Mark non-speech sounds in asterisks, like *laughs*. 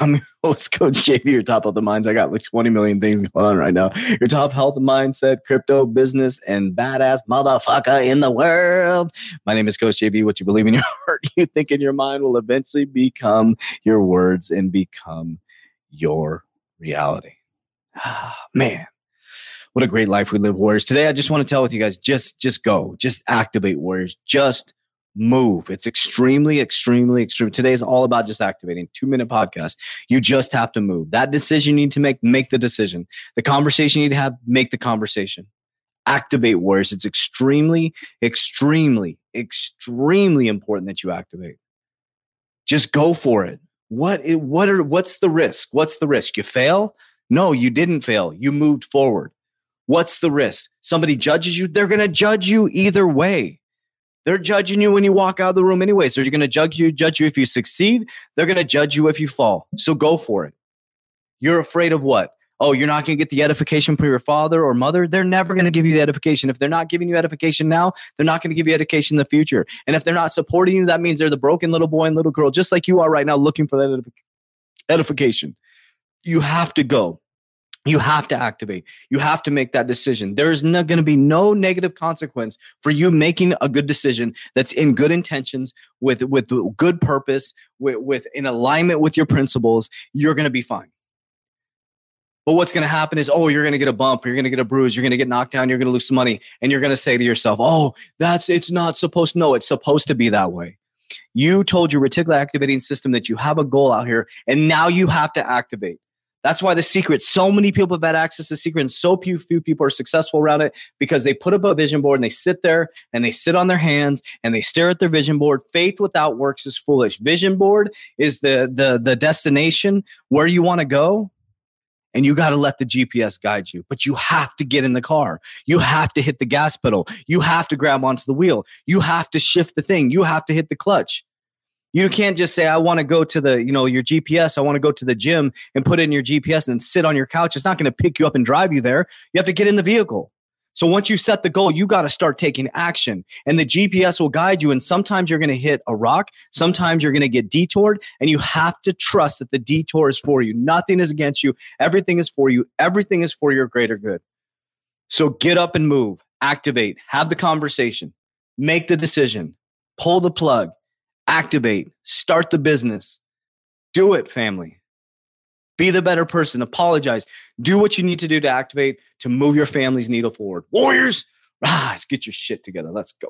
your *laughs* host, Coach JV, your top of minds. I got like 20 million things going on right now. Your top health and mindset, crypto, business, and badass motherfucker in the world. My name is Coach JV. What you believe in your *laughs* heart, you think in your mind will eventually become your words and become your reality. Ah, *sighs* man, what a great life we live, Warriors. Today, I just want to tell with you guys, just, just go, just activate, Warriors. Just move. It's extremely, extremely, extreme. Today is all about just activating. Two minute podcast. You just have to move. That decision you need to make, make the decision. The conversation you need to have, make the conversation. Activate warriors. It's extremely, extremely, extremely important that you activate. Just go for it. What, what are, what's the risk? What's the risk? You fail? No, you didn't fail. You moved forward. What's the risk? Somebody judges you. They're going to judge you either way. They're judging you when you walk out of the room anyway. So they're going to judge you, judge you if you succeed. They're going to judge you if you fall. So go for it. You're afraid of what? Oh, you're not going to get the edification from your father or mother. They're never going to give you the edification. If they're not giving you edification now, they're not going to give you education in the future. And if they're not supporting you, that means they're the broken little boy and little girl, just like you are right now, looking for that edification. You have to go you have to activate you have to make that decision there's not going to be no negative consequence for you making a good decision that's in good intentions with with good purpose with, with in alignment with your principles you're going to be fine but what's going to happen is, oh, you're going to get a bump, you're going to get a bruise, you're going to get knocked down, you're going to lose some money, and you're going to say to yourself, oh, that's it's not supposed. No, it's supposed to be that way. You told your reticular activating system that you have a goal out here, and now you have to activate. That's why the secret, so many people have had access to secret and so few, few people are successful around it because they put up a vision board and they sit there and they sit on their hands and they stare at their vision board. Faith without works is foolish. Vision board is the, the, the destination where you want to go. And you got to let the GPS guide you, but you have to get in the car. You have to hit the gas pedal. You have to grab onto the wheel. You have to shift the thing. You have to hit the clutch. You can't just say, I want to go to the, you know, your GPS. I want to go to the gym and put in your GPS and sit on your couch. It's not going to pick you up and drive you there. You have to get in the vehicle. So once you set the goal, you got to start taking action and the GPS will guide you. And sometimes you're going to hit a rock. Sometimes you're going to get detoured and you have to trust that the detour is for you. Nothing is against you. Everything is for you. Everything is for your greater good. So get up and move, activate, have the conversation, make the decision, pull the plug, activate, start the business. Do it, family. Be the better person. Apologize. Do what you need to do to activate to move your family's needle forward. Warriors, rise, get your shit together. Let's go.